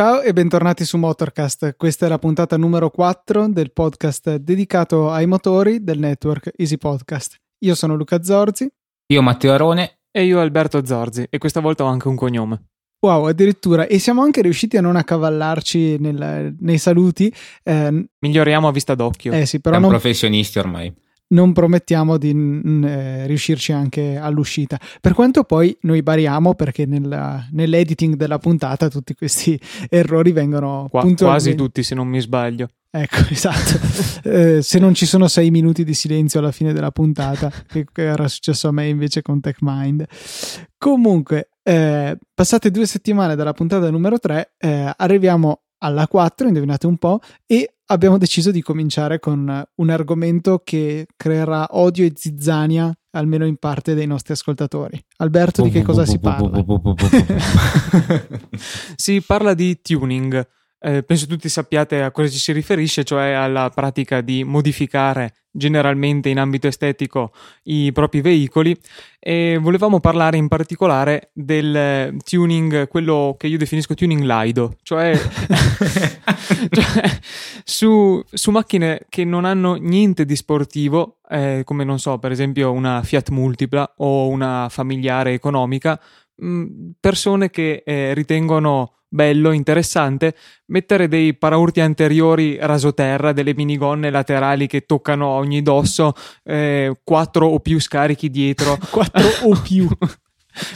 Ciao e bentornati su Motorcast. Questa è la puntata numero 4 del podcast dedicato ai motori del network Easy Podcast. Io sono Luca Zorzi. Io Matteo Arone. E io Alberto Zorzi. E questa volta ho anche un cognome. Wow, addirittura. E siamo anche riusciti a non accavallarci nel, nei saluti. Eh, Miglioriamo a vista d'occhio. Eh sì, però Siamo non... professionisti ormai non promettiamo di eh, riuscirci anche all'uscita. Per quanto poi noi bariamo perché nella, nell'editing della puntata tutti questi errori vengono Qua, quasi tutti se non mi sbaglio. Ecco, esatto. eh, se non ci sono sei minuti di silenzio alla fine della puntata, che era successo a me invece con TechMind. Comunque, eh, passate due settimane dalla puntata numero 3, eh, arriviamo alla 4, indovinate un po', e abbiamo deciso di cominciare con un argomento che creerà odio e zizzania almeno in parte dei nostri ascoltatori. Alberto, di che cosa si parla? si parla di tuning eh, penso tutti sappiate a cosa ci si riferisce, cioè alla pratica di modificare generalmente in ambito estetico i propri veicoli. E volevamo parlare in particolare del tuning, quello che io definisco tuning laido, cioè, cioè su, su, macchine che non hanno niente di sportivo, eh, come non so, per esempio una Fiat Multipla o una familiare economica, mh, persone che eh, ritengono bello, interessante, mettere dei paraurti anteriori rasoterra, delle minigonne laterali che toccano ogni dosso, eh, quattro o più scarichi dietro. quattro o più.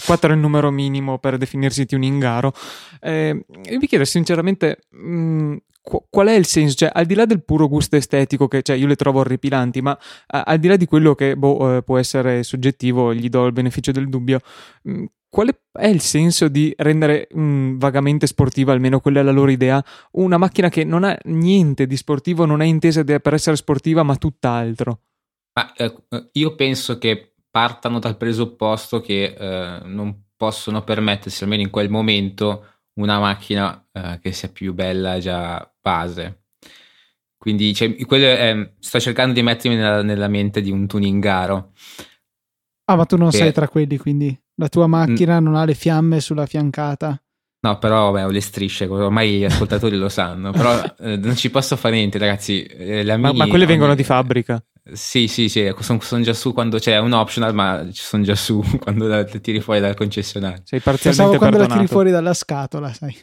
4 è il numero minimo per definirsi tuningaro. Eh, vi chiedo sinceramente mh, mm, qual è il senso? Cioè, al di là del puro gusto estetico, che cioè, io le trovo orripilanti, ma a, al di là di quello che boh, eh, può essere soggettivo, gli do il beneficio del dubbio. Mh, mm, quale è il senso di rendere mh, mm, vagamente sportiva, almeno quella è la loro idea, una macchina che non ha niente di sportivo, non è intesa per essere sportiva, ma tutt'altro? Ma, eh, io penso che partano dal presupposto che eh, non possono permettersi, almeno in quel momento, una macchina eh, che sia più bella già base. Quindi cioè, è, sto cercando di mettermi nella, nella mente di un tuningaro. Ah, ma tu non che... sei tra quelli, quindi la tua macchina mm. non ha le fiamme sulla fiancata. No, però vabbè, ho le strisce, ormai gli ascoltatori lo sanno, però eh, non ci posso fare niente, ragazzi. Eh, ma, ma, quelle vengono di fabbrica. Sì, sì, sì, sono, sono, già su quando c'è un optional, ma sono già su quando la tiri fuori dal concessionario. Sei parzialmente Pensavo quando perdonato. la tiri fuori dalla scatola, sai.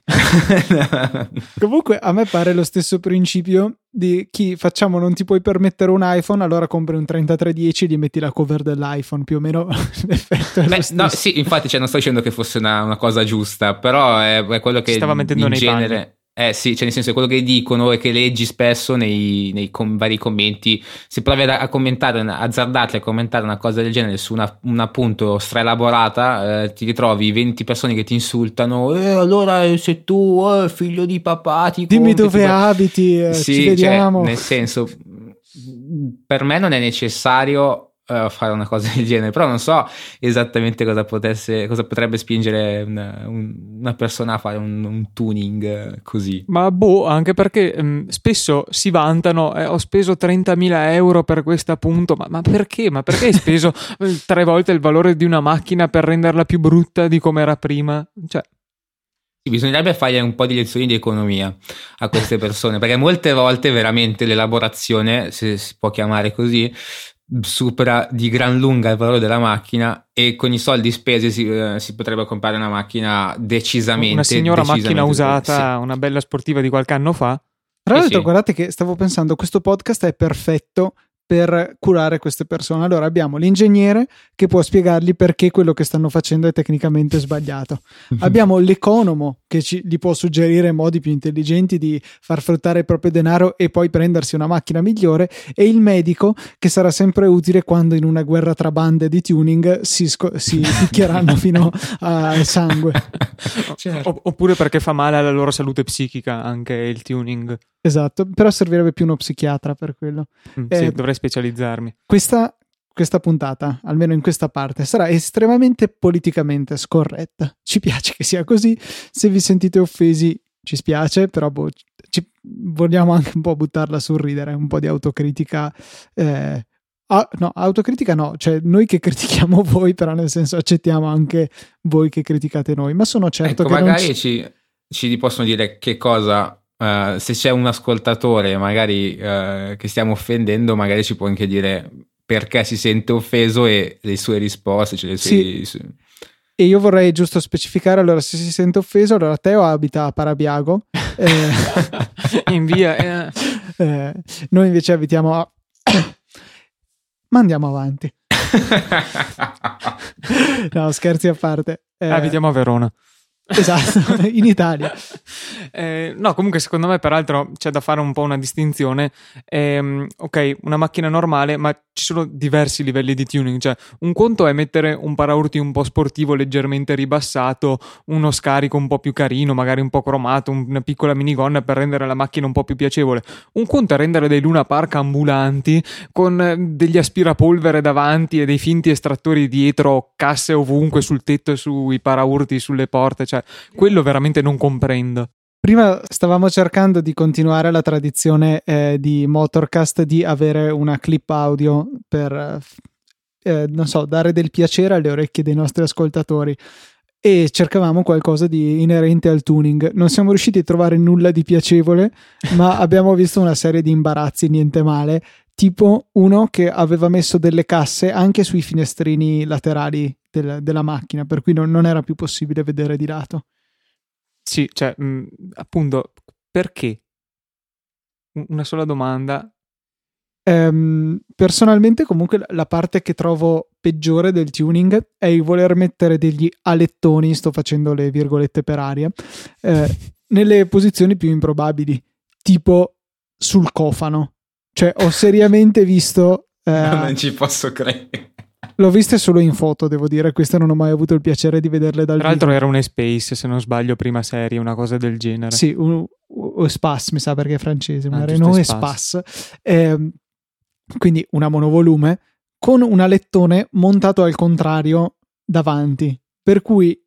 Comunque a me pare lo stesso principio di chi facciamo non ti puoi permettere un iPhone, allora compri un 3310 e gli metti la cover dell'iPhone, più o meno l'effetto è Beh, No, sì, infatti cioè, non sto dicendo che fosse una, una cosa giusta, però è, è quello che... Stava mettendo in nei genere... Panni eh sì, cioè nel senso quello che dicono e che leggi spesso nei, nei com- vari commenti. Se provi a, commentare, azzardarti a commentare una cosa del genere su una, una appunto straelaborata, eh, ti ritrovi 20 persone che ti insultano. Eh, allora se tu, eh, figlio di papà, ti Dimmi compri, dove abiti, eh, sì, ci cioè, vediamo. Cioè, nel senso, per me non è necessario uh, fare una cosa del genere, però non so esattamente cosa, potesse, cosa potrebbe spingere una, una, persona a fare un, un tuning così. Ma boh, anche perché mh, mm, spesso si vantano, eh, ho speso 30.000 euro per questo appunto, ma, ma perché? Ma perché hai speso eh, tre volte il valore di una macchina per renderla più brutta di come era prima? Cioè... Sì, bisognerebbe fare un po' di lezioni di economia a queste persone, perché molte volte veramente l'elaborazione, se si può chiamare così, supera di gran lunga il valore della macchina e con i soldi spesi si, eh, si potrebbe comprare una macchina decisamente una signora decisamente macchina usata, sì. una bella sportiva di qualche anno fa. Tra l'altro, sì. guardate che stavo pensando, questo podcast è perfetto per curare queste persone. Allora abbiamo l'ingegnere che può spiegargli perché quello che stanno facendo è tecnicamente sbagliato. abbiamo l'economo che ci, gli può suggerire modi più intelligenti di far fruttare il proprio denaro e poi prendersi una macchina migliore e il medico che sarà sempre utile quando in una guerra tra bande di tuning si, sco- si picchieranno fino al sangue. Certo. Oppure perché fa male alla loro salute psichica anche il tuning. Esatto, però servirebbe più uno psichiatra per quello. Mm, eh, sì, dovrei specializzarmi. Questa questa puntata, almeno in questa parte, sarà estremamente politicamente scorretta. Ci piace che sia così. Se vi sentite offesi, ci spiace, però boh, ci, vogliamo anche un po' buttarla sul ridere, un po' di autocritica. Eh, ah, no, autocritica no, cioè noi che critichiamo voi, però nel senso accettiamo anche voi che criticate noi, ma sono certo ecco, che... Magari ci... ci possono dire che cosa Uh, se c'è un ascoltatore magari uh, che stiamo offendendo, magari ci può anche dire perché si sente offeso e le sue risposte. Cioè le sue, sì. E io vorrei giusto specificare, allora se si sente offeso, allora Teo abita a Parabiago. eh, in via... Eh. Eh, noi invece abitiamo a... Ma andiamo avanti. no, scherzi a parte. Eh, abitiamo a Verona. Esatto, in Italia. Eh, no, comunque secondo me peraltro c'è da fare un po' una distinzione. Eh, ok, una macchina normale, ma ci sono diversi livelli di tuning. Cioè, un conto è mettere un paraurti un po' sportivo leggermente ribassato, uno scarico un po' più carino, magari un po' cromato, una piccola minigonna per rendere la macchina un po' più piacevole. Un conto è rendere dei Luna Park ambulanti con eh, degli aspirapolvere davanti e dei finti estrattori dietro, casse ovunque sul tetto sui paraurti, sulle porte. Cioè, quello veramente non comprendo. Prima stavamo cercando di continuare la tradizione eh, di Motorcast di avere una clip audio per, eh, non so, dare del piacere alle orecchie dei nostri ascoltatori e cercavamo qualcosa di inerente al tuning. Non siamo riusciti a trovare nulla di piacevole, ma abbiamo visto una serie di imbarazzi, niente male, tipo uno che aveva messo delle casse anche sui finestrini laterali del, della macchina, per cui non, non era più possibile vedere di lato. Sì, cioè, mh, mm, appunto, perché? Una sola domanda. Um, personalmente, comunque, la parte che trovo peggiore del tuning è il voler mettere degli alettoni, sto facendo le virgolette per aria, eh, nelle posizioni più improbabili, tipo sul cofano. Cioè, ho seriamente visto. Eh, non ci posso credere. L'ho viste solo in foto, devo dire. Queste non ho mai avuto il piacere di vederle dal. Tra l'altro era un Space, se non sbaglio, prima serie, una cosa del genere. Sì, un, un Spas, mi sa perché è francese, ah, una Renault Espace. Eh, quindi una monovolume con un alettone montato al contrario davanti. Per cui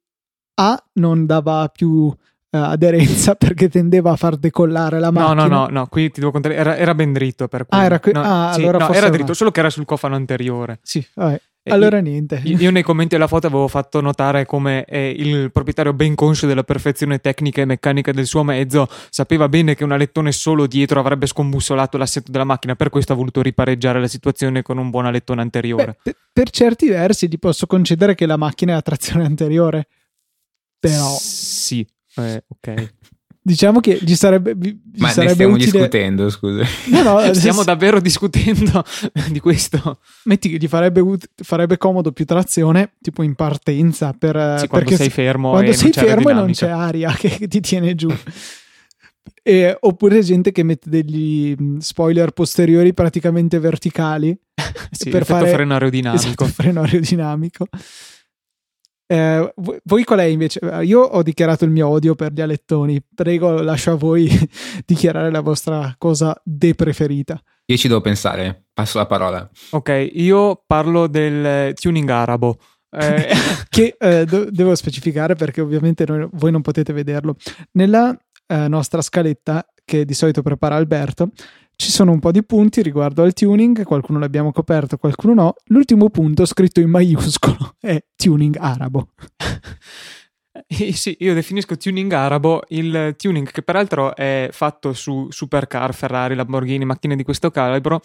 A non dava più Uh, aderenza perché tendeva a far decollare la macchina. No, no, no, no qui ti devo contare, era, era ben dritto per cui. Ah, era, qui... no, ah, sì, allora no, era dritto, una... solo che era sul cofano anteriore. Sì, vabbè. Allora niente. Io nei commenti della foto avevo fatto notare come eh, il proprietario ben conscio della perfezione tecnica e meccanica del suo mezzo sapeva bene che un alettone solo dietro avrebbe scombussolato l'assetto della macchina, per questo ha voluto ripareggiare la situazione con un buon alettone anteriore. Beh, per certi versi ti posso concedere che la macchina è a trazione anteriore. Però... Sì, eh, ok. Diciamo che gli sarebbe. Gli Ma sarebbe ne stiamo utile... discutendo, scusa. No, no, stiamo davvero discutendo di questo. Metti che gli farebbe, farebbe comodo più trazione, tipo in partenza. Per, sì, quando sei fermo. Quando sei fermo e non c'è aria che ti tiene giù. E, oppure gente che mette degli spoiler posteriori praticamente verticali sì, per fare freno aerodinamico. Esatto, freno aerodinamico. Eh, voi qual è invece? Io ho dichiarato il mio odio per gli alettoni. Prego, lascio a voi dichiarare la vostra cosa de preferita. Io ci devo pensare, passo la parola. Ok, io parlo del tuning arabo. Eh. che eh, do- devo specificare perché ovviamente noi, voi non potete vederlo. Nella eh, nostra scaletta che di solito prepara Alberto, ci sono un po' di punti riguardo al tuning, qualcuno l'abbiamo coperto, qualcuno no. L'ultimo punto scritto in maiuscolo è tuning arabo. Eh, sì, io definisco tuning arabo il tuning che peraltro è fatto su supercar, Ferrari, Lamborghini, macchine di questo calibro,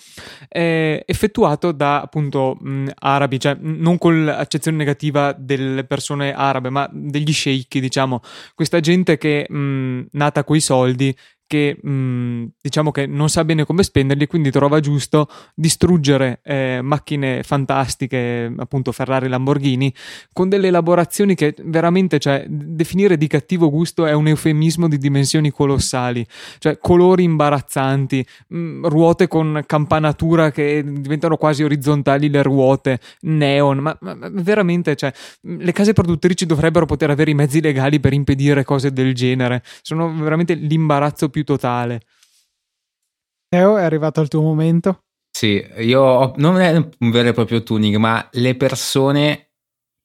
è effettuato da appunto mh, arabi, cioè non con l'accezione negativa delle persone arabe, ma degli sheikh, diciamo, questa gente che mh, nata coi soldi che mh, mm, diciamo che non sa bene come spenderli, quindi trova giusto distruggere eh, macchine fantastiche, appunto Ferrari Lamborghini, con delle elaborazioni che veramente, cioè, definire di cattivo gusto è un eufemismo di dimensioni colossali, cioè colori imbarazzanti, mh, mm, ruote con campanatura che diventano quasi orizzontali le ruote, neon, ma, ma, veramente, cioè, le case produttrici dovrebbero poter avere i mezzi legali per impedire cose del genere, sono veramente l'imbarazzo più più totale. Teo, è arrivato il tuo momento? Sì, io ho, non è un vero e proprio tuning, ma le persone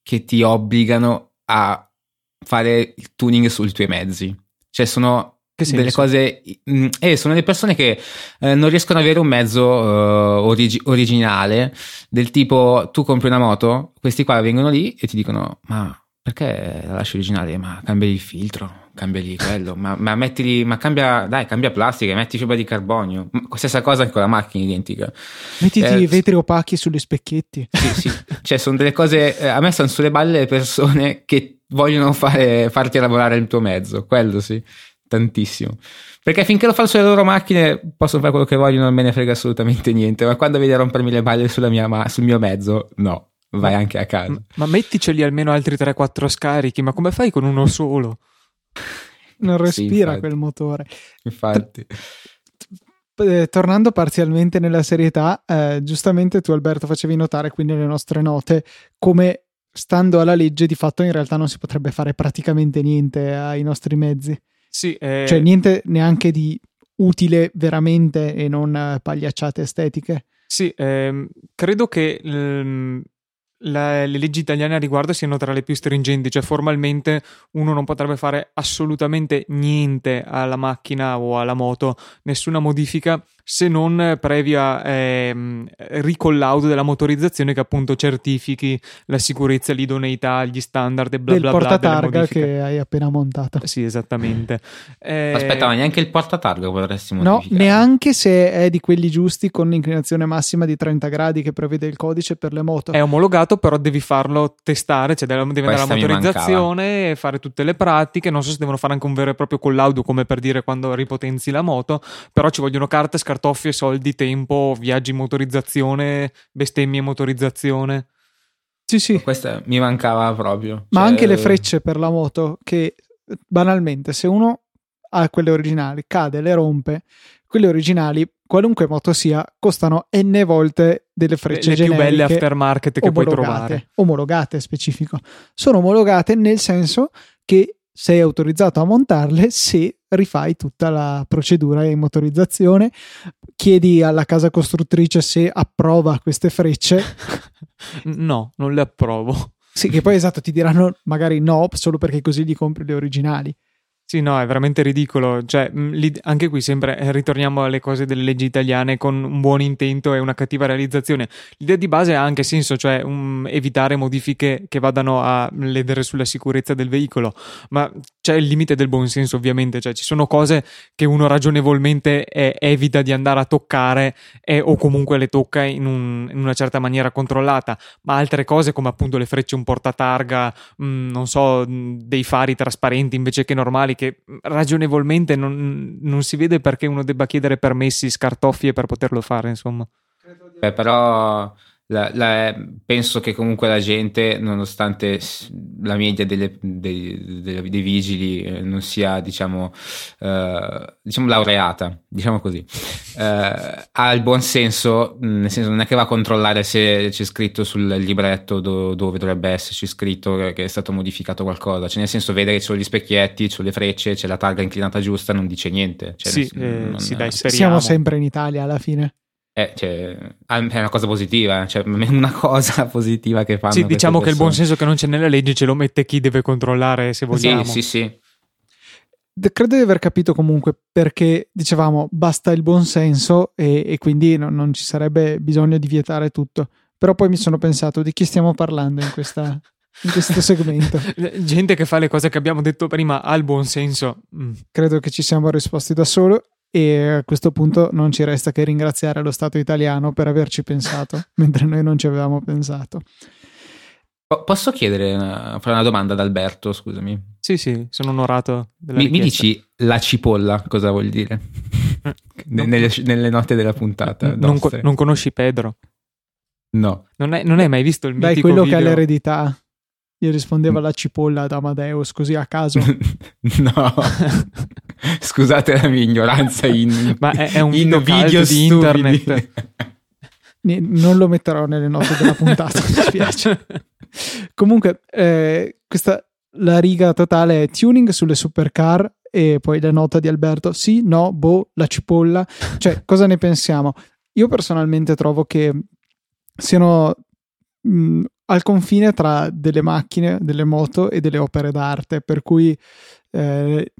che ti obbligano a fare il tuning sui tuoi mezzi. Cioè sono delle cose mm, eh, sono le persone che eh, non riescono ad avere un mezzo uh, origi- originale del tipo tu compri una moto questi qua vengono lì e ti dicono ma perché la lasci originale ma cambia il filtro cambiali quello, ma, ma mettili, ma cambia, dai, cambia plastica, metti fibra di carbonio. Stessa cosa anche con la macchina identica. Mettiti eh, i vetri opachi sugli specchietti. Sì, sì. cioè, sono delle cose. Eh, a me stanno sulle balle le persone che vogliono fare, farti lavorare il tuo mezzo. Quello sì, tantissimo. Perché finché lo fanno sulle loro macchine possono fare quello che vogliono, non me ne frega assolutamente niente. Ma quando vedi a rompermi le balle mia, sul mio mezzo, no, vai anche a casa. Ma, ma metticeli almeno altri 3-4 scarichi, ma come fai con uno solo? non respira sì, quel motore. Infatti. Eh, tornando parzialmente nella serietà, eh, giustamente tu Alberto facevi notare qui nelle nostre note come stando alla legge di fatto in realtà non si potrebbe fare praticamente niente ai nostri mezzi. Sì, eh... Cioè niente neanche di utile veramente e non eh, pagliacciate estetiche. Sì, ehm, credo che ehm, la, le leggi italiane a riguardo siano tra le più stringenti, cioè formalmente uno non potrebbe fare assolutamente niente alla macchina o alla moto, nessuna modifica se non previa eh, ricollaudo della motorizzazione che appunto certifichi la sicurezza, l'idoneità, gli standard e bla del bla bla. Il portatarga che hai appena montato. Sì, esattamente. Eh... Aspetta, ma neanche il portatarga potresti modificare? No, neanche se è di quelli giusti con l'inclinazione massima di 30 gradi che prevede il codice per le moto. È omologato, però devi farlo testare, cioè devi andare alla motorizzazione e fare tutte le pratiche. Non so se devono fare anche un vero e proprio collaudo come per dire quando ripotenzi la moto, però ci vogliono carte scartate scartoffie, soldi, tempo, viaggi motorizzazione, bestemmie motorizzazione. Sì, sì. Questa mi mancava proprio. Ma cioè... anche le frecce per la moto, che banalmente se uno ha quelle originali, cade, le rompe, quelle originali, qualunque moto sia, costano n volte delle frecce le, le più belle aftermarket che puoi trovare. Omologate, specifico. Sono omologate nel senso che sei autorizzato a montarle se rifai tutta la procedura di motorizzazione, chiedi alla casa costruttrice se approva queste frecce. No, non le approvo. Sì, che poi esatto ti diranno magari no, solo perché così gli compri le originali. Sì, no, è veramente ridicolo. Cioè, anche qui sempre eh, ritorniamo alle cose delle leggi italiane con un buon intento e una cattiva realizzazione. L'idea di base ha anche senso, cioè um, evitare modifiche che vadano a ledere sulla sicurezza del veicolo, ma c'è il limite del buon senso, ovviamente. Cioè, ci sono cose che uno ragionevolmente eh, evita di andare a toccare eh, o comunque le tocca in, un, in, una certa maniera controllata, ma altre cose come appunto le frecce un portatarga, mh, mm, non so, dei fari trasparenti invece che normali che ragionevolmente non, non, si vede perché uno debba chiedere permessi scartoffie per poterlo fare, insomma. Beh, però la, la, penso che comunque la gente, nonostante la media delle, dei, dei, dei, vigili eh, non sia, diciamo, eh, diciamo laureata, diciamo così, eh, ha il buon senso, nel senso non è che va a controllare se c'è scritto sul libretto do, dove dovrebbe esserci scritto che è stato modificato qualcosa, cioè nel senso vede che ci sono gli specchietti, ci sono le frecce, c'è la targa inclinata giusta, non dice niente. Cioè, sì, eh, non, sì, dai, Siamo sempre in Italia alla fine. Eh, cioè, è una cosa positiva, cioè una cosa positiva che fanno. Sì, diciamo che il buon senso che non c'è nella legge ce lo mette chi deve controllare se vogliamo. Sì, sì, sì. Credo di aver capito comunque perché dicevamo basta il buon senso e, e quindi no, non ci sarebbe bisogno di vietare tutto. Però poi mi sono pensato di chi stiamo parlando in, questa, in questo segmento. Gente che fa le cose che abbiamo detto prima al buon senso. Mm. Credo che ci siamo risposti da solo e a questo punto non ci resta che ringraziare lo Stato italiano per averci pensato, mentre noi non ci avevamo pensato. Posso chiedere una, fare una domanda ad Alberto, scusami? Sì, sì, sono onorato. Mi, mi, dici la cipolla cosa vuol dire? non, nelle, nelle, note della puntata. Non, non, conosci Pedro? No. Non hai, non hai mai visto il mitico Dai, quello video? che ha l'eredità. Gli rispondeva la cipolla ad Amadeus così a caso. no. Scusate la mia ignoranza in, Ma è, è un in video di internet. non lo metterò nelle note della puntata, mi spiace. Comunque, eh, questa, la riga totale è tuning sulle supercar e poi la nota di Alberto, sì, no, boh, la cipolla. Cioè, cosa ne pensiamo? io personalmente trovo che siano mh, al confine tra delle macchine, delle moto e delle opere d'arte, per cui eh,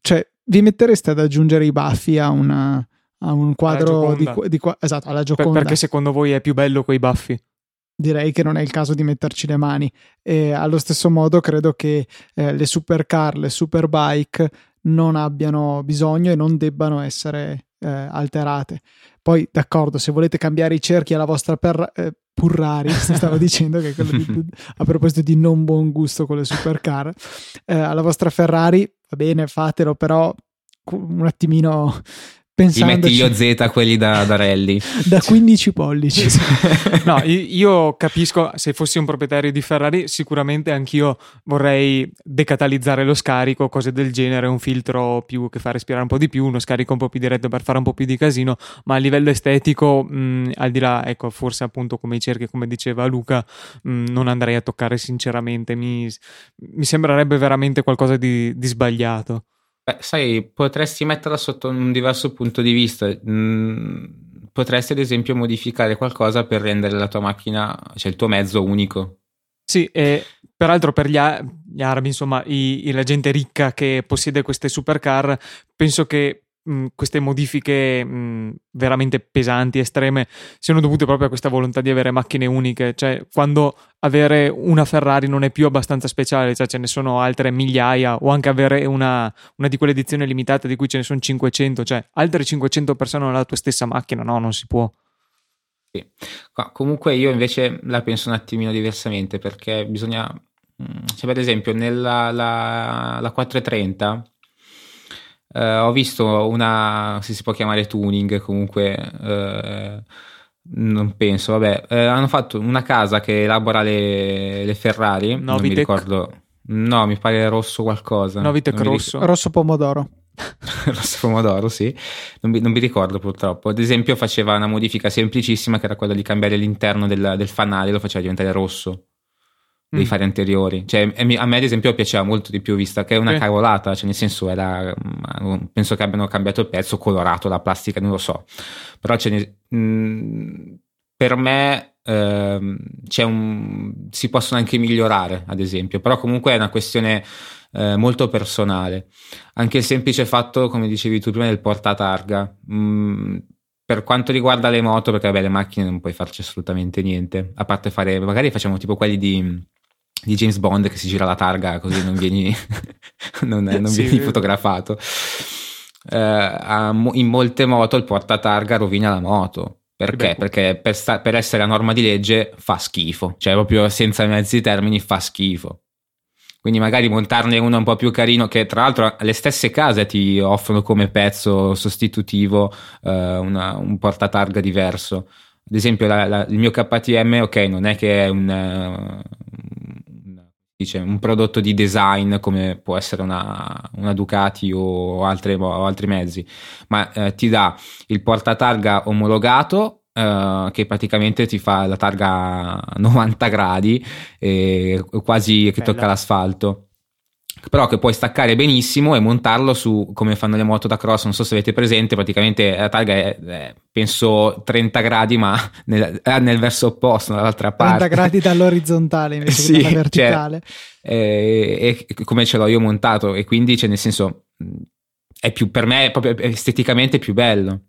cioè, vi mettereste ad aggiungere i baffi a, una, a un quadro di, di, esatto, alla Gioconda. perché secondo voi è più bello quei baffi? direi che non è il caso di metterci le mani. E allo stesso modo credo che eh, le supercar, le superbike non abbiano bisogno e non debbano essere eh, alterate. Poi, d'accordo, se volete cambiare i cerchi alla vostra per, eh, Purrari, stavo dicendo che di, a proposito di non buon gusto con le supercar, eh, alla vostra Ferrari va bene, fatelo, però un attimino Pensandoci... Ti metti io Z quelli da, da rally. da 15 pollici. no, io capisco, se fossi un proprietario di Ferrari, sicuramente anch'io vorrei decatalizzare lo scarico, cose del genere, un filtro più che fa respirare un po' di più, uno scarico un po' più diretto per fare un po' più di casino, ma a livello estetico, mh, al di là, ecco, forse appunto come i cerchi, come diceva Luca, mh, non andrei a toccare sinceramente, mi, mi sembrerebbe veramente qualcosa di, di sbagliato. Beh, sai, potresti metterla sotto un diverso punto di vista. Mm, potresti, ad esempio, modificare qualcosa per rendere la tua macchina, cioè il tuo mezzo unico. Sì, e peraltro per gli, gli arabi, insomma, i, la gente ricca che possiede queste supercar, penso che mh, queste modifiche mh, veramente pesanti, estreme, siano dovute proprio a questa volontà di avere macchine uniche. Cioè, quando avere una Ferrari non è più abbastanza speciale, cioè ce ne sono altre migliaia, o anche avere una, una di quelle edizioni limitate di cui ce ne sono 500, cioè altre 500 persone nella tua stessa macchina, no, non si può. Sì. Comunque io invece la penso un attimino diversamente perché bisogna, cioè per esempio nella la, la 430 Uh, ho visto una, se si può chiamare tuning, comunque uh, non penso, vabbè, uh, hanno fatto una casa che elabora le, le Ferrari, Novitec. non mi ricordo, no, mi pare rosso qualcosa. Novitec rosso. Ric- rosso pomodoro. rosso pomodoro, sì, non mi, non mi, ricordo purtroppo. Ad esempio faceva una modifica semplicissima che era quella di cambiare l'interno del, del fanale, lo faceva diventare rosso dei mm. fari anteriori. Cioè, a me, ad esempio, piaceva molto di più, vista che è una sì. cavolata, cioè, nel senso, era, mm, penso che abbiano cambiato il pezzo, colorato la plastica, non lo so. Però ne, mh, mm, per me eh, un, si possono anche migliorare, ad esempio, però comunque è una questione eh, molto personale. Anche il semplice fatto, come dicevi tu prima, del portatarga. Mh, per quanto riguarda le moto, perché vabbè, le macchine non puoi farci assolutamente niente, a parte fare, magari facciamo tipo quelli di di James Bond che si gira la targa così non vieni, non, non sì, vieni fotografato. Eh, in molte moto il portatarga rovina la moto. Perché? Perché per, sta- per, essere a norma di legge fa schifo, cioè proprio senza mezzi termini fa schifo. Quindi magari montarne uno un po' più carino, che tra l'altro le stesse case ti offrono come pezzo sostitutivo eh, una, un portatarga diverso. Ad esempio, la, la, il mio KTM, ok, non è che è un, dice, un prodotto di design come può essere una, una Ducati o, altre, o, altri mezzi, ma eh, ti dà il portatarga omologato Uh, che praticamente ti fa la targa a 90 gradi, e quasi che Bella. tocca l'asfalto però che puoi staccare benissimo e montarlo su come fanno le moto da cross. Non so se avete presente, praticamente la targa è, è penso 30 gradi, ma nel, nel, verso opposto, dall'altra parte. 30 gradi dall'orizzontale invece sì, che dalla verticale. Cioè, e, e, come ce l'ho io montato, e quindi, cioè, nel senso, è più, per me è proprio esteticamente più bello.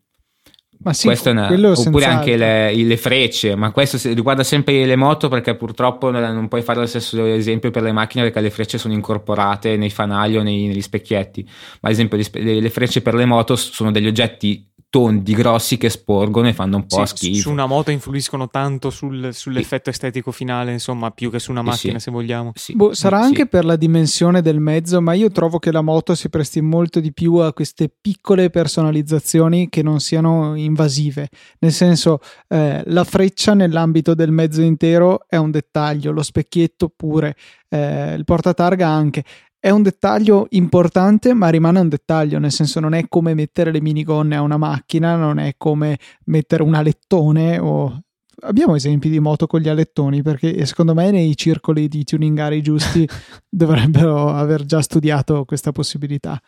Ma sì, è una, oppure anche le, le, frecce, ma questo riguarda sempre le moto perché purtroppo non puoi fare lo stesso esempio per le macchine perché le frecce sono incorporate nei fanali o nei, negli specchietti, ma ad esempio le, le frecce per le moto sono degli oggetti tondi grossi che sporgono e fanno un po' sì, schifo. Su una moto influiscono tanto sul, sull'effetto sì. estetico finale, insomma, più che su una macchina, sì. se vogliamo. Boh, sarà anche per la dimensione del mezzo, ma io trovo che la moto si presti molto di più a queste piccole personalizzazioni che non siano invasive. Nel senso, eh, la freccia nell'ambito del mezzo intero è un dettaglio, lo specchietto pure, eh, il portatarga anche è un dettaglio importante, ma rimane un dettaglio, nel senso non è come mettere le minigonne a una macchina, non è come mettere un alettone o abbiamo esempi di moto con gli alettoni perché secondo me nei circoli di tuningari giusti dovrebbero aver già studiato questa possibilità.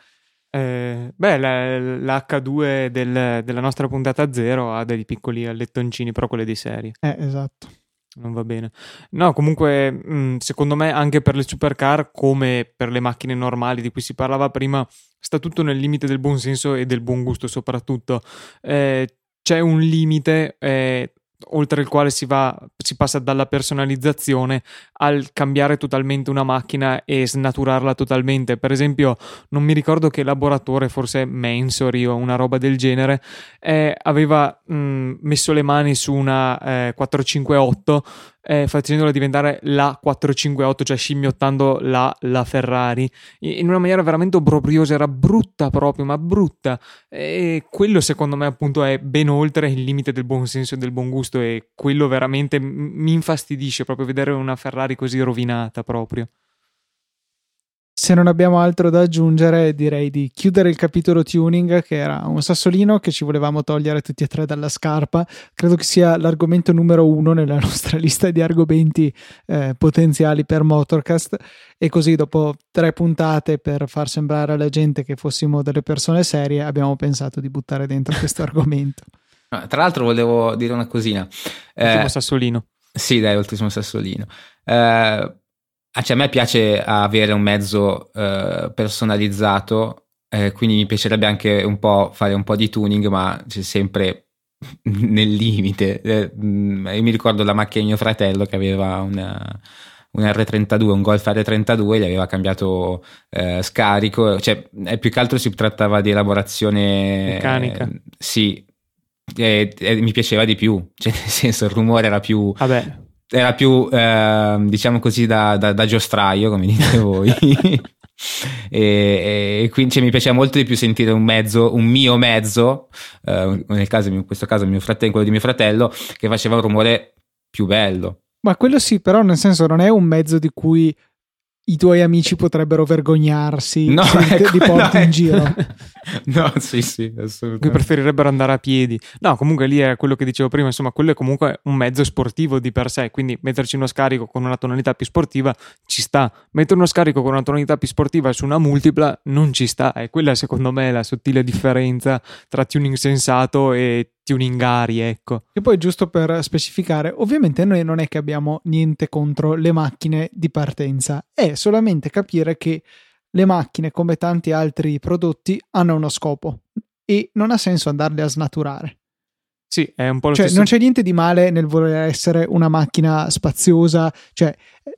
Eh, beh, la, l'H2 del, della nostra puntata zero ha dei piccoli allettoncini, però quelle di serie. Eh, esatto. Non va bene. No, comunque, mh, secondo me, anche per le supercar, come per le macchine normali di cui si parlava prima, sta tutto nel limite del buon senso e del buon gusto, soprattutto. Eh, c'è un limite eh, oltre il quale si, va, si passa dalla personalizzazione al cambiare totalmente una macchina e snaturarla totalmente. Per esempio, non mi ricordo che laboratore, forse Mensory o una roba del genere, eh, aveva mh, messo le mani su una eh, 458 eh, facendola diventare la 458, cioè scimmiottando la, la Ferrari in una maniera veramente obbrobriosa, era brutta proprio, ma brutta. E quello secondo me appunto è ben oltre il limite del buon senso e del buon gusto e quello veramente mi infastidisce proprio vedere una Ferrari così rovinata proprio. Se non abbiamo altro da aggiungere, direi di chiudere il capitolo tuning, che era un sassolino che ci volevamo togliere tutti e tre dalla scarpa. Credo che sia l'argomento numero uno nella nostra lista di argomenti eh, potenziali per Motorcast. E così, dopo tre puntate, per far sembrare alla gente che fossimo delle persone serie, abbiamo pensato di buttare dentro questo argomento. Ah, tra l'altro, volevo dire una cosina. L'ultimo eh, sassolino. Sì, dai, l'ultimo sassolino. Eh, cioè, a me piace avere un mezzo eh, personalizzato, eh, quindi mi piacerebbe anche un po' fare un po' di tuning, ma c'è sempre nel limite. Eh, mm, io mi ricordo la macchina di mio fratello che aveva una, un R32, un Golf R32, gli aveva cambiato eh, scarico, cioè più che altro si trattava di elaborazione meccanica. Eh, sì, e, e, mi piaceva di più, cioè nel senso il rumore era più... Vabbè era più, eh, diciamo così, da, da, da, giostraio, come dite voi. e, e, quindi cioè, mi piaceva molto di più sentire un mezzo, un mio mezzo, eh, nel caso, in questo caso mio fratello, quello di mio fratello, che faceva un rumore più bello. Ma quello sì, però nel senso non è un mezzo di cui i tuoi amici potrebbero vergognarsi no, se ecco, ti porti no, in giro. no, sì, sì, assolutamente. Che preferirebbero andare a piedi. No, comunque lì è quello che dicevo prima, insomma, quello è comunque un mezzo sportivo di per sé, quindi metterci uno scarico con una tonalità più sportiva ci sta. Mettere uno scarico con una tonalità più sportiva su una multipla non ci sta. E quella secondo me è la sottile differenza tra tuning sensato e tuningari, ecco. E poi giusto per specificare, ovviamente noi non è che abbiamo niente contro le macchine di partenza, è solamente capire che le macchine, come tanti altri prodotti, hanno uno scopo e non ha senso andarle a snaturare. Sì, è un po' lo cioè, stesso. Non c'è niente di male nel voler essere una macchina spaziosa, cioè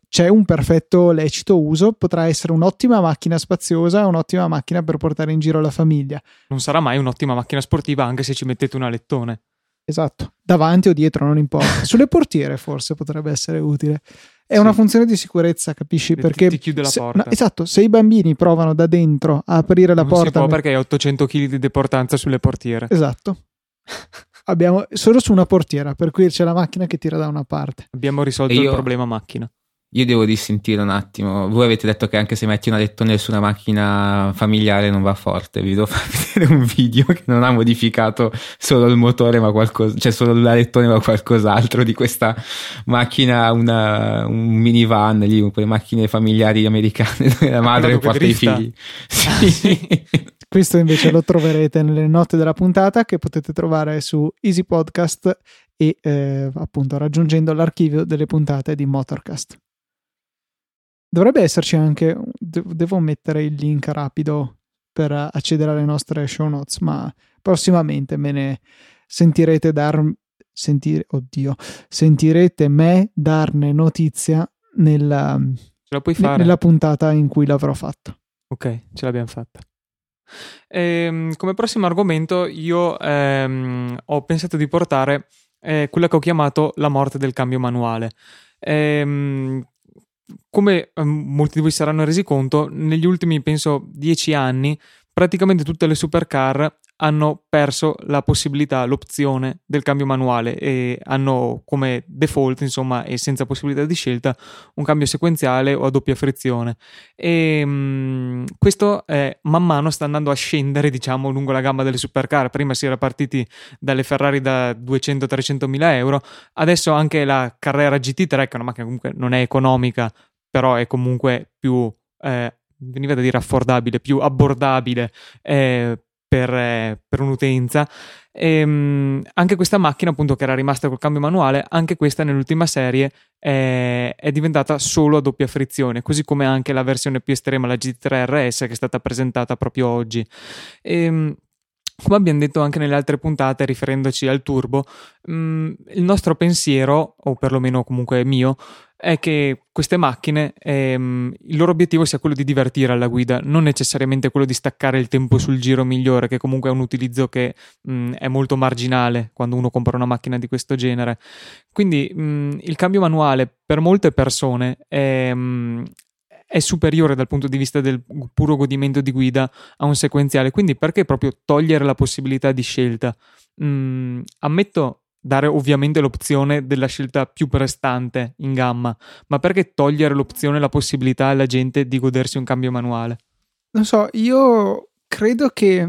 c'è un perfetto lecito uso, potrà essere un'ottima macchina spaziosa, un'ottima macchina per portare in giro la famiglia. Non sarà mai un'ottima macchina sportiva anche se ci mettete un alettone. Esatto, davanti o dietro, non importa. Sulle portiere forse potrebbe essere utile. È sì. una funzione di sicurezza, capisci? Ti, perché ti chiude la se, porta. No, esatto, se i bambini provano da dentro a aprire la non porta. Si può perché hai 800 kg di deportanza sulle portiere. Esatto. Abbiamo solo su una portiera, per cui c'è la macchina che tira da una parte. Abbiamo risolto io, il problema macchina. Io devo dissentire un attimo. Voi avete detto che anche se metti una lettone su una macchina familiare non va forte. Vi devo far vedere un video che non ha modificato solo il motore, ma qualcosa, cioè solo la lettone, ma qualcos'altro di questa macchina, una, un minivan lì, quelle macchine familiari americane dove la madre porta i figli. Sì. Questo invece lo troverete nelle note della puntata che potete trovare su Easy Podcast e eh, appunto raggiungendo l'archivio delle puntate di Motorcast. Dovrebbe esserci anche, devo mettere il link rapido per accedere alle nostre show notes, ma prossimamente me ne sentirete dar, sentire, oddio, sentirete me darne notizia nella, nella puntata in cui l'avrò fatto. Ok, ce l'abbiamo fatta. Ehm, come prossimo argomento io ehm, ho pensato di portare eh, quella che ho chiamato la morte del cambio manuale. Ehm, come ehm, molti di voi saranno resi conto, negli ultimi, penso, dieci anni, praticamente tutte le supercar hanno perso la possibilità, l'opzione del cambio manuale e hanno come default, insomma, e senza possibilità di scelta, un cambio sequenziale o a doppia frizione. E mh, mm, questo eh, man mano sta andando a scendere, diciamo, lungo la gamma delle supercar. Prima si era partiti dalle Ferrari da 200-300 mila euro, adesso anche la Carrera GT3, che è una macchina comunque non è economica, però è comunque più eh, veniva da dire affordabile, più abbordabile eh, per, eh, per, un'utenza. E, um, anche questa macchina, appunto, che era rimasta col cambio manuale, anche questa nell'ultima serie è, è, diventata solo a doppia frizione, così come anche la versione più estrema, la GT3 RS, che è stata presentata proprio oggi. E, um, come abbiamo detto anche nelle altre puntate, riferendoci al turbo, mh, mm, il nostro pensiero, o perlomeno comunque mio, è che queste macchine, ehm, il loro obiettivo sia quello di divertire alla guida, non necessariamente quello di staccare il tempo sul giro migliore, che comunque è un utilizzo che mh, mm, è molto marginale quando uno compra una macchina di questo genere. Quindi mh, mm, il cambio manuale per molte persone è, è superiore dal punto di vista del puro godimento di guida a un sequenziale. Quindi perché proprio togliere la possibilità di scelta? Mm, ammetto dare ovviamente l'opzione della scelta più prestante in gamma, ma perché togliere l'opzione, la possibilità alla gente di godersi un cambio manuale? Non so, io credo che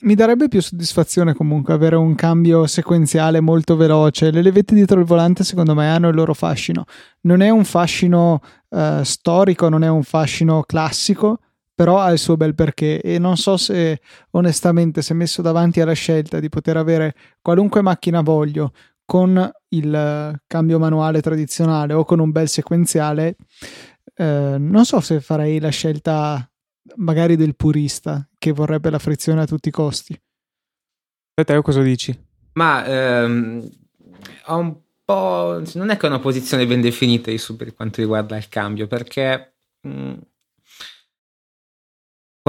mi darebbe più soddisfazione comunque avere un cambio sequenziale molto veloce. Le levette dietro il volante secondo me hanno il loro fascino. Non è un fascino uh, storico, non è un fascino classico, però ha il suo bel perché e non so se onestamente se messo davanti alla scelta di poter avere qualunque macchina voglio con il cambio manuale tradizionale o con un bel sequenziale, eh, non so se farei la scelta magari del purista che vorrebbe la frizione a tutti i costi. E te cosa dici? Ma ehm, ho un po'. Non è che ho una posizione ben definita su per quanto riguarda il cambio, perché. Mh, mm,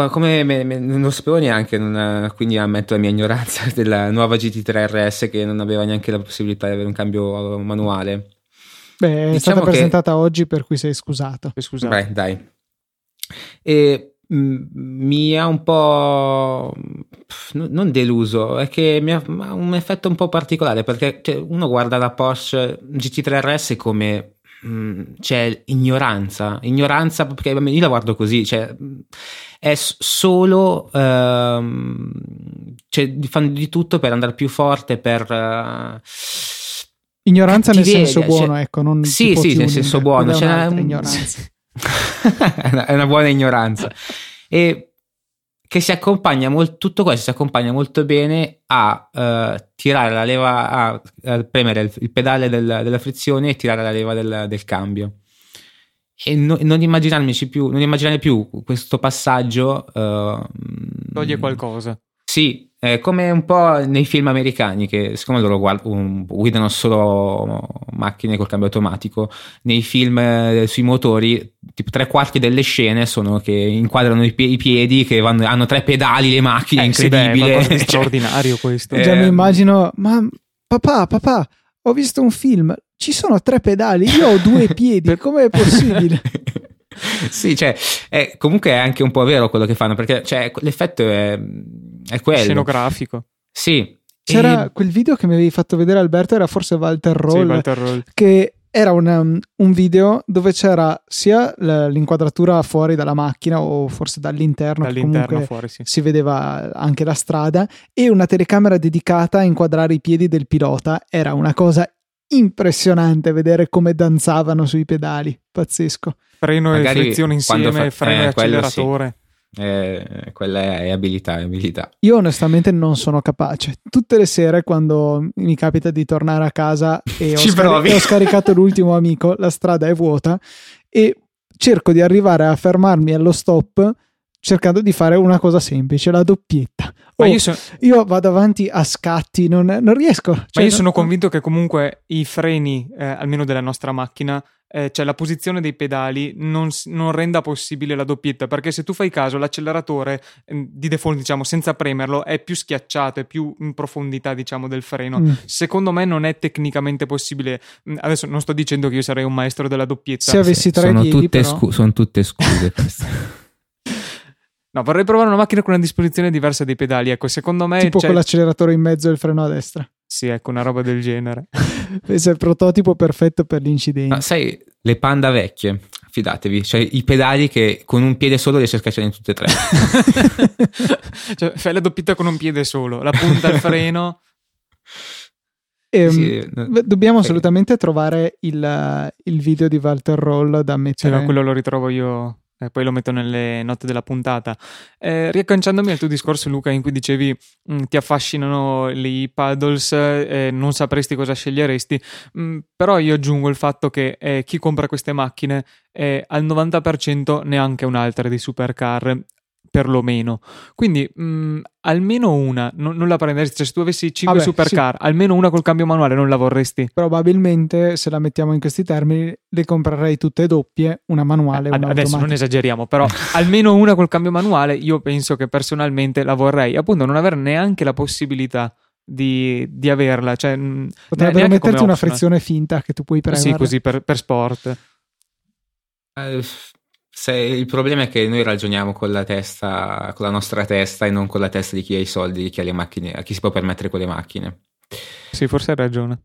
come me, me, non lo sapevo neanche, non, quindi ammetto la mia ignoranza della nuova GT3 RS che non aveva neanche la possibilità di avere un cambio manuale. Beh, è diciamo stata presentata oggi, per cui sei scusato. scusato. Beh, dai. E mi ha un po' non deluso, è che mi ha, un effetto un po' particolare perché cioè, uno guarda la Porsche GT3 RS come mh, c'è ignoranza, ignoranza perché io la guardo così, cioè, è solo ehm, cioè, fanno di tutto per andare più forte, per uh, ignoranza nel senso buono, cioè, ecco, non sì, sì, nel senso buono, c'è una, ignoranza. è una buona ignoranza. E che si accompagna molto, tutto questo si accompagna molto bene a uh, tirare la leva, a, a premere il, il pedale del, della frizione e tirare la leva del, del cambio. E no, non immaginarmi più, non immaginare più questo passaggio. Uh, Toglie qualcosa. Sì, eh, come un po' nei film americani che siccome loro guard- um, guidano solo macchine col cambio automatico, nei film eh, sui motori tipo tre quarti delle scene sono che inquadrano i, pie- i piedi che vanno, hanno tre pedali le macchine, eh, incredibile. Sì, beh, è straordinario questo. Già mi immagino, ma papà, papà, ho visto un film, ci sono tre pedali, io ho due piedi, com'è possibile? sì, cioè, è, comunque è anche un po' vero quello che fanno, perché cioè, l'effetto è, è quello. Scenografico. Sì. C'era e... quel video che mi avevi fatto vedere Alberto, era forse Walter Roll, sì, Walter Roll. che era una, um, un video dove c'era sia l'inquadratura fuori dalla macchina o forse dall'interno, dall'interno fuori, sì. si vedeva anche la strada e una telecamera dedicata a inquadrare i piedi del pilota. Era una cosa impressionante vedere come danzavano sui pedali, pazzesco. Freno Magari e frizione insieme, fa, freno eh, e acceleratore. Sì. Eh, quella è abilità, è abilità. Io onestamente non sono capace. Tutte le sere quando mi capita di tornare a casa e ho, scari- ho scaricato l'ultimo amico, la strada è vuota e cerco di arrivare a fermarmi allo stop cercando di fare una cosa semplice, la doppietta. Oh, io, so... io, vado avanti a scatti, non, non riesco. Cioè, Ma io sono convinto che comunque i freni, eh, almeno della nostra macchina, eh, cioè la posizione dei pedali non, non, renda possibile la doppietta, perché se tu fai caso l'acceleratore eh, di default, diciamo, senza premerlo, è più schiacciato, è più in profondità, diciamo, del freno. Mm. Secondo me non è tecnicamente possibile. Mm, adesso non sto dicendo che io sarei un maestro della doppietta. Se avessi tre sono, tutte però... scu- sono tutte scuse queste. No, vorrei provare una macchina con una disposizione diversa dei pedali. Ecco, secondo me. Tipo con l'acceleratore in mezzo e il freno a destra. Sì, ecco, una roba del genere. Questo è il prototipo perfetto per gli incidenti. Ma sai, le panda vecchie, fidatevi, cioè i pedali che con un piede solo riesci a schiacciare in tutte e tre. cioè, fai la doppietta con un piede solo, la punta al freno. Ehm, sì, dobbiamo assolutamente trovare il, il, video di Walter Roll da mettere. Cioè, quello lo ritrovo io eh, poi lo metto nelle note della puntata. Eh, riagganciandomi al tuo discorso, Luca, in cui dicevi mh, mm, ti affascinano i paddles, eh, non sapresti cosa sceglieresti, mh, mm, però io aggiungo il fatto che eh, chi compra queste macchine al 90% neanche un'altra di supercar perlomeno. Quindi mh, mm, almeno una, non, non, la prenderesti. Cioè, se tu avessi 5 Vabbè, supercar, sì. almeno una col cambio manuale non la vorresti? Probabilmente, se la mettiamo in questi termini, le comprerei tutte doppie, una manuale e una Adesso automatica. non esageriamo, però almeno una col cambio manuale, io penso che personalmente la vorrei. Appunto, non avere neanche la possibilità. Di, di averla, cioè, potrebbero metterti una frizione finta che tu puoi prendere. Sì, così per, per sport. Uh, se il problema è che noi ragioniamo con la testa, con la nostra testa e non con la testa di chi ha i soldi, di chi ha le macchine, a chi si può permettere quelle macchine. Sì, forse hai ragione.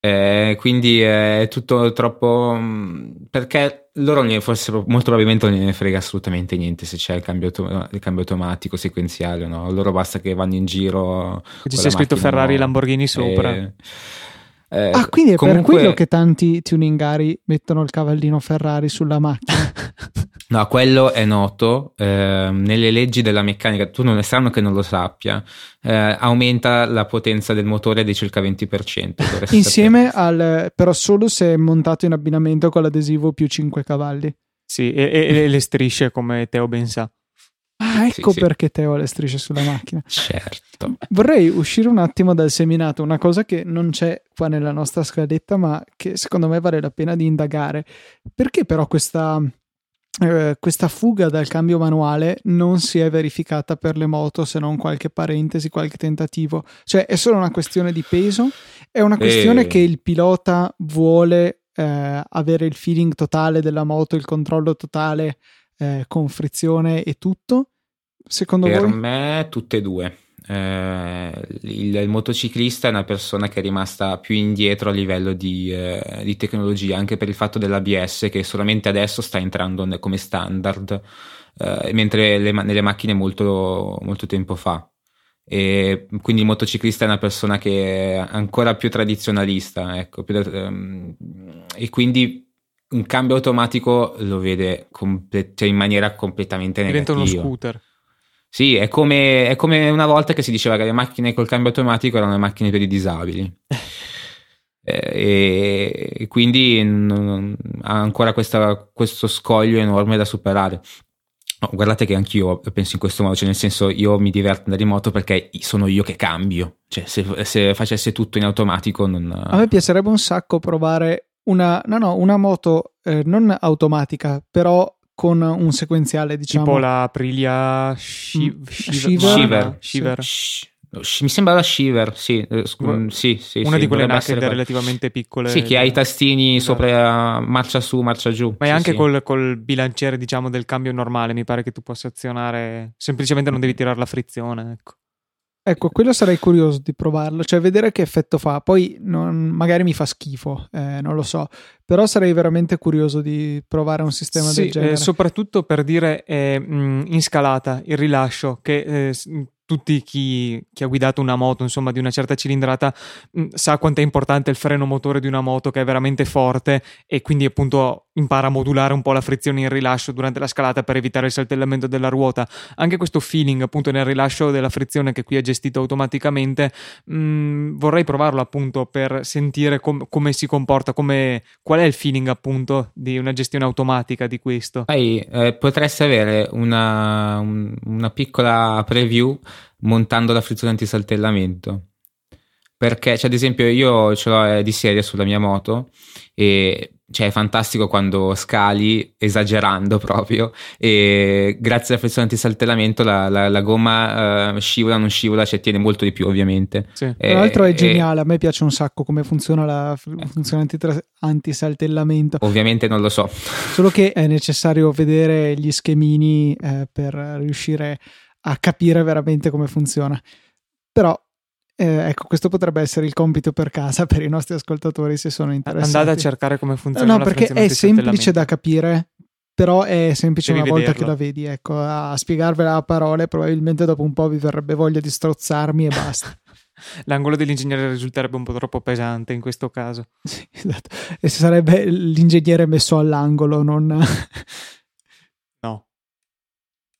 Eh, quindi è tutto troppo. Mm, perché loro forse molto probabilmente non ne frega assolutamente niente se c'è il cambio, il cambio automatico, sequenziale o no. Loro basta che vanno in giro. Ci c'è scritto Ferrari Lamborghini sopra. E... Eh, ah, quindi è comunque... per quello che tanti tuningari mettono il cavallino Ferrari sulla macchina. no, quello è noto. Eh, nelle leggi della meccanica, tu non è strano che non lo sappia, eh, aumenta la potenza del motore di circa 20%. Insieme sapere. al... però solo se è montato in abbinamento con l'adesivo più 5 cavalli. Sì, e, e le strisce come Teo ben sa. Ah, ecco sì, perché. Teo ha le strisce sulla macchina. Certo. Vorrei uscire un attimo dal seminato, una cosa che non c'è qua nella nostra scaletta, ma che secondo me vale la pena di indagare. Perché però questa, eh, questa fuga dal cambio manuale non si è verificata per le moto, se non qualche parentesi, qualche tentativo? Cioè, è solo una questione di peso? È una questione e... Eh. che il pilota vuole eh, avere il feeling totale della moto, il controllo totale? Eh, con frizione e tutto? Secondo per voi? Per me tutte e due. Eh, il, il, motociclista è una persona che è rimasta più indietro a livello di, eh, di, tecnologia, anche per il fatto dell'ABS che solamente adesso sta entrando come standard, eh, mentre le, nelle macchine molto, molto tempo fa. E quindi il motociclista è una persona che è ancora più tradizionalista, ecco, più, ehm, e quindi un cambio automatico lo vede comple- cioè in maniera completamente negativa. Diventa uno scooter. Sì, è come, è come, una volta che si diceva che le macchine col cambio automatico erano le macchine per i disabili. e, e, quindi non, ha ancora questa, questo scoglio enorme da superare. No, guardate che anch'io penso in questo modo, cioè nel senso io mi diverto da remoto perché sono io che cambio, cioè se, se facesse tutto in automatico non... A me piacerebbe un sacco provare una, no, no, una moto eh, non automatica, però con un sequenziale, diciamo. Tipo la Aprilia Shi- mm, Shiver. Shiver. Shiver. Mi sembra la Shiver, sì, eh, sc- sì, sì Una sì, di quelle naked relativamente piccole. Sì, che ha i tastini esatto. sopra marcia su, marcia giù. Ma è sì, anche sì. Col, col, bilanciere, diciamo, del cambio normale, mi pare che tu possa azionare, semplicemente non devi tirare la frizione, ecco. Ecco, quello sarei curioso di provarlo, cioè vedere che effetto fa. Poi non, magari mi fa schifo, eh, non lo so, però sarei veramente curioso di provare un sistema sì, del genere. Eh, soprattutto per dire eh, in scalata il rilascio, che eh, tutti chi, chi, ha guidato una moto, insomma, di una certa cilindrata, mh, sa quanto è importante il freno motore di una moto che è veramente forte e quindi appunto impara a modulare un po' la frizione in rilascio durante la scalata per evitare il saltellamento della ruota. Anche questo feeling appunto nel rilascio della frizione che qui è gestito automaticamente, mh, vorrei provarlo appunto per sentire com- come si comporta, come, qual è il feeling appunto di una gestione automatica di questo. Poi eh, potresti avere una, un, una piccola preview montando la frizione antisaltellamento. Perché, cioè, ad esempio, io ce l'ho eh, di serie sulla mia moto e cioè, è fantastico quando scali esagerando proprio e grazie alla frizione antisaltellamento la, la, la gomma uh, scivola, non scivola, cioè tiene molto di più ovviamente. Sì. E, Tra l'altro è geniale, a me piace un sacco come funziona la funzione antisaltellamento. Ovviamente non lo so. Solo che è necessario vedere gli schemini eh, per riuscire a capire veramente come funziona. Però eh, ecco, questo potrebbe essere il compito per casa per i nostri ascoltatori se sono interessati. Andate a cercare come funziona. No, perché è semplice da capire, però è semplice Devi una vederlo. volta che la vedi. Ecco, a spiegarvela a parole, probabilmente dopo un po' vi verrebbe voglia di strozzarmi e basta. L'angolo dell'ingegnere risulterebbe un po' troppo pesante in questo caso. Sì, esatto. E sarebbe l'ingegnere messo all'angolo, non... No,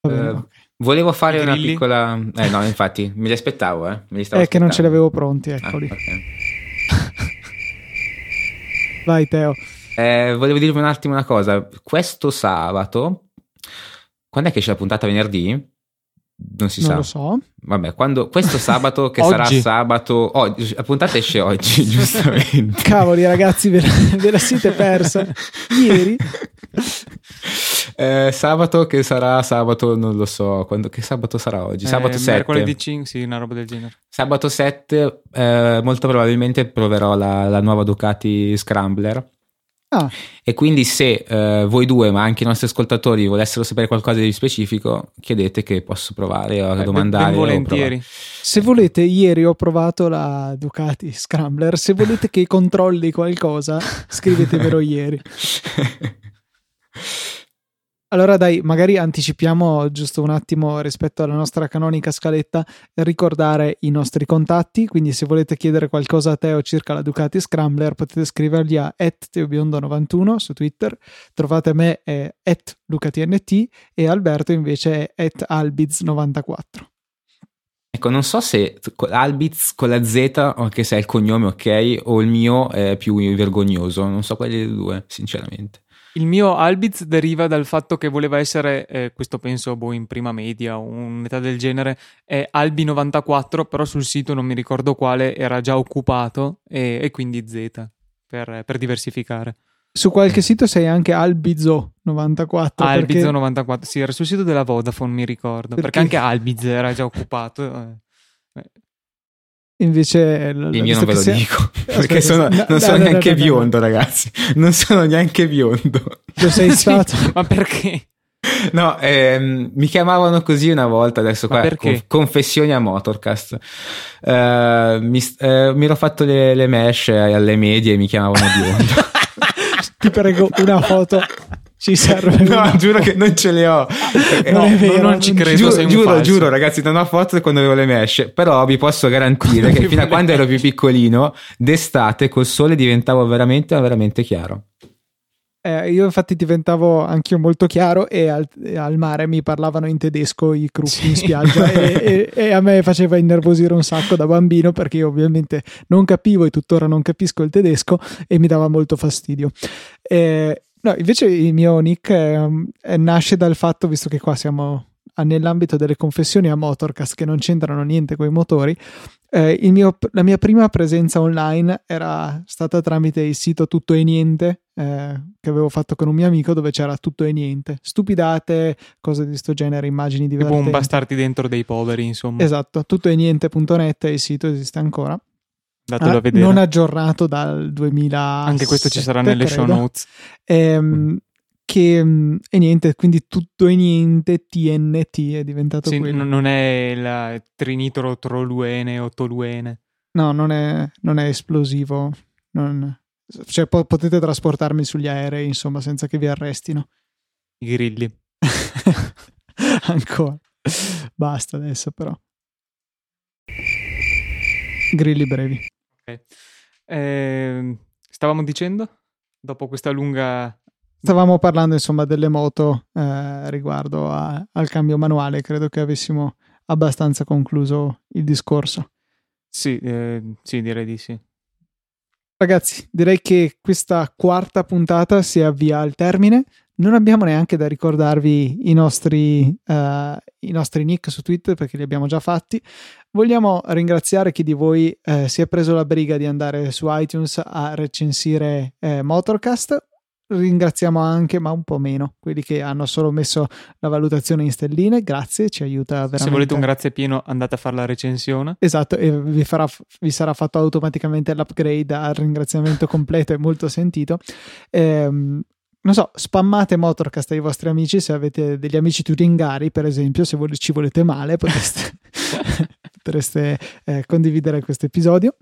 Bene, Eh, okay. Volevo fare una piccola... Eh no, infatti, me li aspettavo, eh. Me li stavo È che non ce li avevo pronti, Ah, eccoli. ok. Vai Teo. Eh, volevo dirvi un attimo una cosa. Questo sabato, quando è che c'è la puntata venerdì? Non si non sa. lo so. Vabbè, quando, questo sabato, che sarà sabato, oggi, la puntata esce oggi, giustamente. Cavoli ragazzi, ve la, ve la siete persa. Ieri. Eh, sabato che sarà sabato, non lo so, quando, che sabato sarà oggi? Sabato Eh, 7. Mercoledì 5, sì, una roba del genere. Sabato 7 eh, molto probabilmente proverò la, la nuova Ducati Scrambler Ah, e quindi se eh, voi due ma anche i nostri ascoltatori volessero sapere qualcosa di specifico chiedete che posso provare a Eh, domandare ben o volentieri. se volete, ieri ho provato la Ducati Scrambler. Se volete che controlli qualcosa, scrivetemelo ieri. Allora dai, magari anticipiamo giusto un attimo rispetto alla nostra canonica scaletta, ricordare i nostri contatti, quindi se volete chiedere qualcosa a Teo circa la Ducati Scrambler potete scrivergli a teobiondo91 su Twitter, trovate me è lucatnt e Alberto invece è albiz94. ecco non so se Albiz con la Z anche se è il cognome ok o il mio è più vergognoso. Non so quali dei due sinceramente Il mio Albiz deriva dal fatto che voleva essere, eh, questo penso boh, in prima media o un'età del genere, è Albi94, però sul sito non mi ricordo quale era già occupato e, e quindi Z per, per diversificare. Su qualche sito sei anche albizo94 perché Albiz94, sì, era sul sito della Vodafone, mi ricordo, perché, Perché- anche Albiz era già occupato. eh. Invece... l- il mio visto non ve lo sia- dico Aspetta, perché sono- no, non no, sono no, neanche no, no. biondo ragazzi non sono neanche biondo Lo sei stato. Ma perché? No, ehm, mi chiamavano così una volta, adesso qua conf- confessioni a Motorcast. Eh, mi, eh, mi ero fatto le, le mesh alle medie e mi chiamavano biondo. Ti prego, una foto. Ci serve. no, una giuro foto. che non ce le ho. Non no, vero, non ci non credo, Giuro, sei un giuro, giuro, ragazzi, non ho foto quando avevo le mesh, però vi posso garantire che fino a quando ero più piccolino, d'estate col sole diventavo veramente, veramente chiaro. Eh, io infatti diventavo anch'io molto chiaro e al, e al mare mi parlavano in tedesco i gruppi in Sì. spiaggia e, e- e a me faceva innervosire un sacco da bambino perché io ovviamente non capivo e tuttora non capisco il tedesco e mi dava molto fastidio. Eh, no, invece il mio nick eh, eh, nasce dal fatto, visto che qua siamo a- nell'ambito delle confessioni a Motorcast che non c'entrano niente con i motori, eh, il mio- la mia prima presenza online era stata tramite il sito Tutto e Niente eh, che avevo fatto con un mio amico dove c'era tutto e niente, stupidate, cose di questo genere, immagini Tipo divertenti. un bastardi dentro dei poveri, insomma. Esatto, tuttoeniente.net il sito esiste ancora. Datelo Ah, a vedere. non aggiornato dal 2000. Anche questo ci sarà nelle show notes. Ehm, che mm, e niente, quindi tutto e niente TNT è diventato Sì, quello. non è il trinitro troluene o toluene. No, non è, non è esplosivo. non- cioè, po- potete trasportarmi sugli aerei, insomma, senza che vi arrestino. I grilli. Ancora. Basta adesso, però. Grilli brevi. Ok. Ehm, stavamo dicendo? Dopo questa lunga... Stavamo parlando, insomma, delle moto eh, riguardo a- al cambio manuale. Credo che avessimo abbastanza concluso il discorso. Sì, eh, sì, direi di sì. Ragazzi, direi che questa quarta puntata si avvia al termine. Non abbiamo neanche da ricordarvi i nostri, eh, i nostri nick su Twitter perché li abbiamo già fatti. Vogliamo ringraziare chi di voi eh, si è preso la briga di andare su iTunes a recensire eh, Motorcast. Ringraziamo anche, ma un po' meno, quelli che hanno solo messo la valutazione in stelline. Grazie, ci aiuta veramente. Se volete un grazie pieno andate a fare la recensione. Esatto, e vi, farà- vi sarà fatto automaticamente l'upgrade al ringraziamento completo e molto sentito. Ehm, non so, spammate Motorcast ai vostri amici se avete degli amici turingari, per esempio, se vol- ci volete male, potreste, potreste, eh, condividere questo episodio.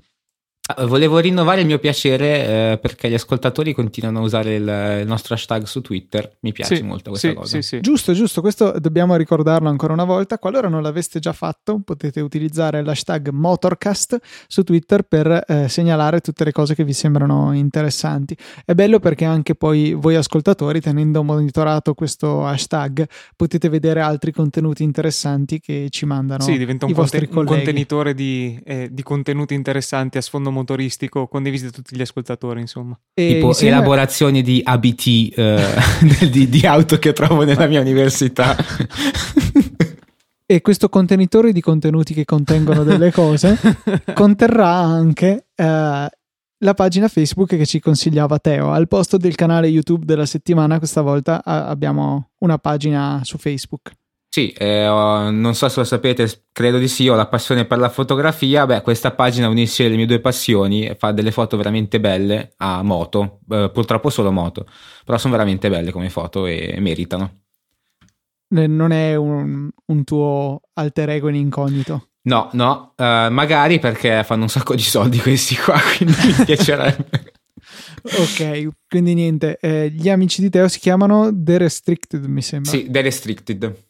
Ah, volevo rinnovare il mio piacere eh, perché gli ascoltatori continuano a usare il, il, nostro hashtag su Twitter. Mi piace sì, molto questa sì, cosa. Sì, giusto, giusto. Questo dobbiamo ricordarlo ancora una volta. Qualora non l'aveste già fatto, potete utilizzare l'hashtag Motorcast su Twitter per eh, segnalare tutte le cose che vi sembrano interessanti. È bello perché anche poi voi ascoltatori, tenendo monitorato questo hashtag, potete vedere altri contenuti interessanti che ci mandano. Sì, diventa un, i vostri conten- un contenitore di, eh, di contenuti interessanti a sfondo motoristico condivisi da tutti gli ascoltatori, insomma. E tipo insieme... elaborazioni di ABT eh, di, di auto che trovo nella mia università. e questo contenitore di contenuti che contengono delle cose conterrà anche eh, la pagina Facebook che ci consigliava Teo. Al posto del canale YouTube della settimana, questa volta abbiamo una pagina su Facebook. Sì, eh, non so se lo sapete, credo di sì, ho la passione per la fotografia. Beh, questa pagina unisce le mie due passioni e fa delle foto veramente belle a moto, eh, purtroppo solo moto, però sono veramente belle come foto e meritano. Non è un, un tuo alter ego in incognito? No, no, uh, magari perché fanno un sacco di soldi questi qua, quindi mi piacerebbe. ok, quindi niente, eh, gli amici di Teo si chiamano The Restricted, mi sembra. Sì, The Restricted.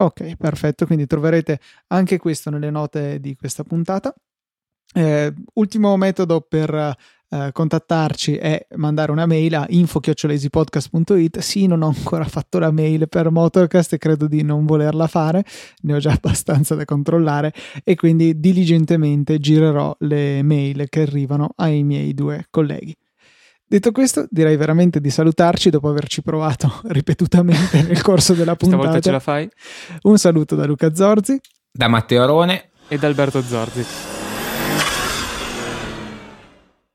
Ok, perfetto, quindi troverete anche questo nelle note di questa puntata. Eh, ultimo metodo per eh, contattarci è mandare una mail a info-podcast.it. Sì, non ho ancora fatto la mail per Motorcast e credo di non volerla fare, ne ho già abbastanza da controllare e quindi diligentemente girerò le mail che arrivano ai miei due colleghi. Detto questo, direi veramente di salutarci dopo averci provato ripetutamente nel corso della puntata. Stavolta ce la fai. Un saluto da Luca Zorzi, da Matteo Arone e da Alberto Zorzi.